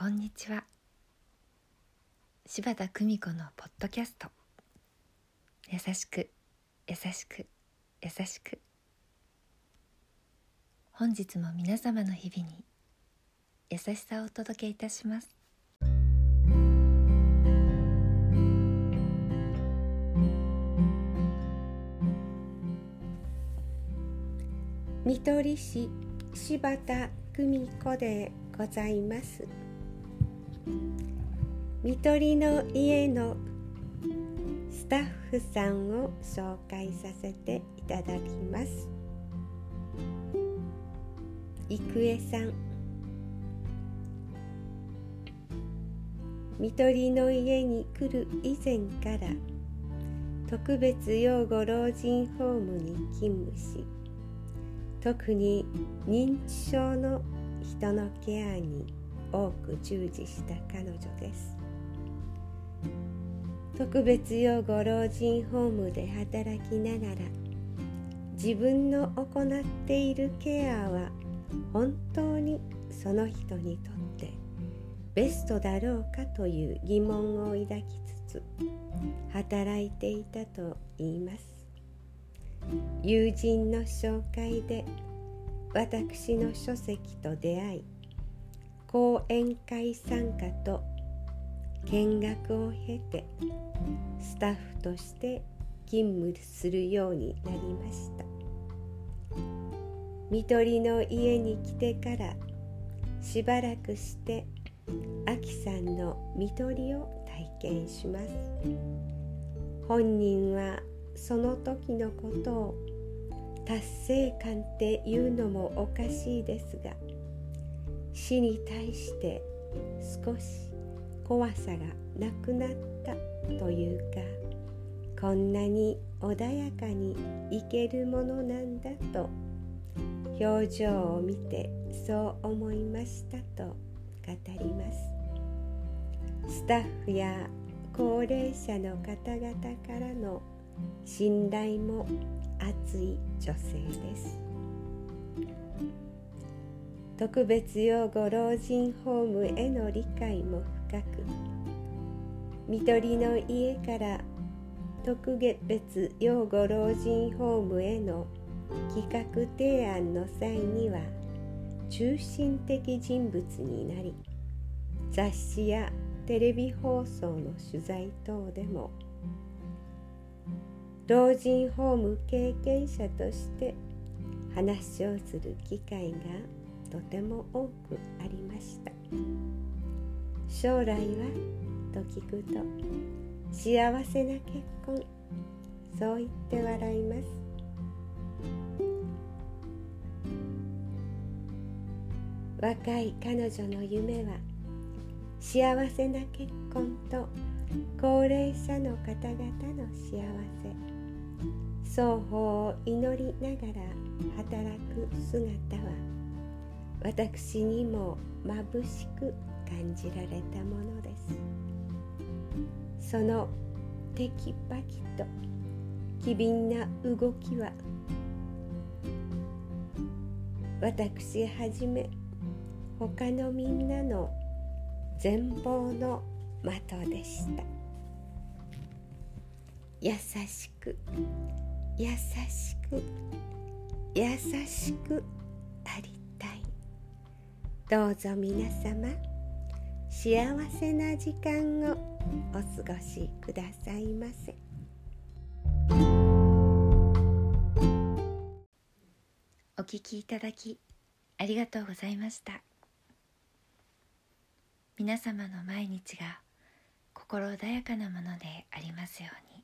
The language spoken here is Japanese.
こんにちは。柴田久美子のポッドキャスト。優しく優しく優しく。本日も皆様の日々に優しさをお届けいたします。見取り師柴田久美子でございます。見取りの家のスタッフさんを紹介させていただきます。郁恵さん。見取りの家に来る以前から特別養護老人ホームに勤務し特に認知症の人のケアに多く従事した彼女です。特別養護老人ホームで働きながら自分の行っているケアは本当にその人にとってベストだろうかという疑問を抱きつつ働いていたと言います。友人の紹介で私の書籍と出会い講演会参加と見学を経てスタッフとして勤務するようになりました。看取りの家に来てからしばらくしてあきさんの看取りを体験します。本人はその時のことを達成感っていうのもおかしいですが死に対して少し怖さがなくなったというかこんなに穏やかにいけるものなんだと表情を見てそう思いましたと語ります。スタッフや高齢者の方々からの信頼も熱い女性です。特別養護老人ホームへの理解も深く看取りの家から特別養護老人ホームへの企画提案の際には中心的人物になり雑誌やテレビ放送の取材等でも老人ホーム経験者として話をする機会がとても多くありました。将来は？と聞くと幸せな結婚。そう言って笑います。若い彼女の夢は幸せな結婚と高齢者の方々の幸せ。双方を祈りながら働く姿は私にも眩しく感じられたものです。そのテキパキと機敏な動きは私はじめ他のみんなの前方の的でした。優しく優しく優しくありたい。どうぞ皆様幸せな時間をお過ごしくださいませ。お聞きいただきありがとうございました。皆様の毎日が心穏やかなものでありますように。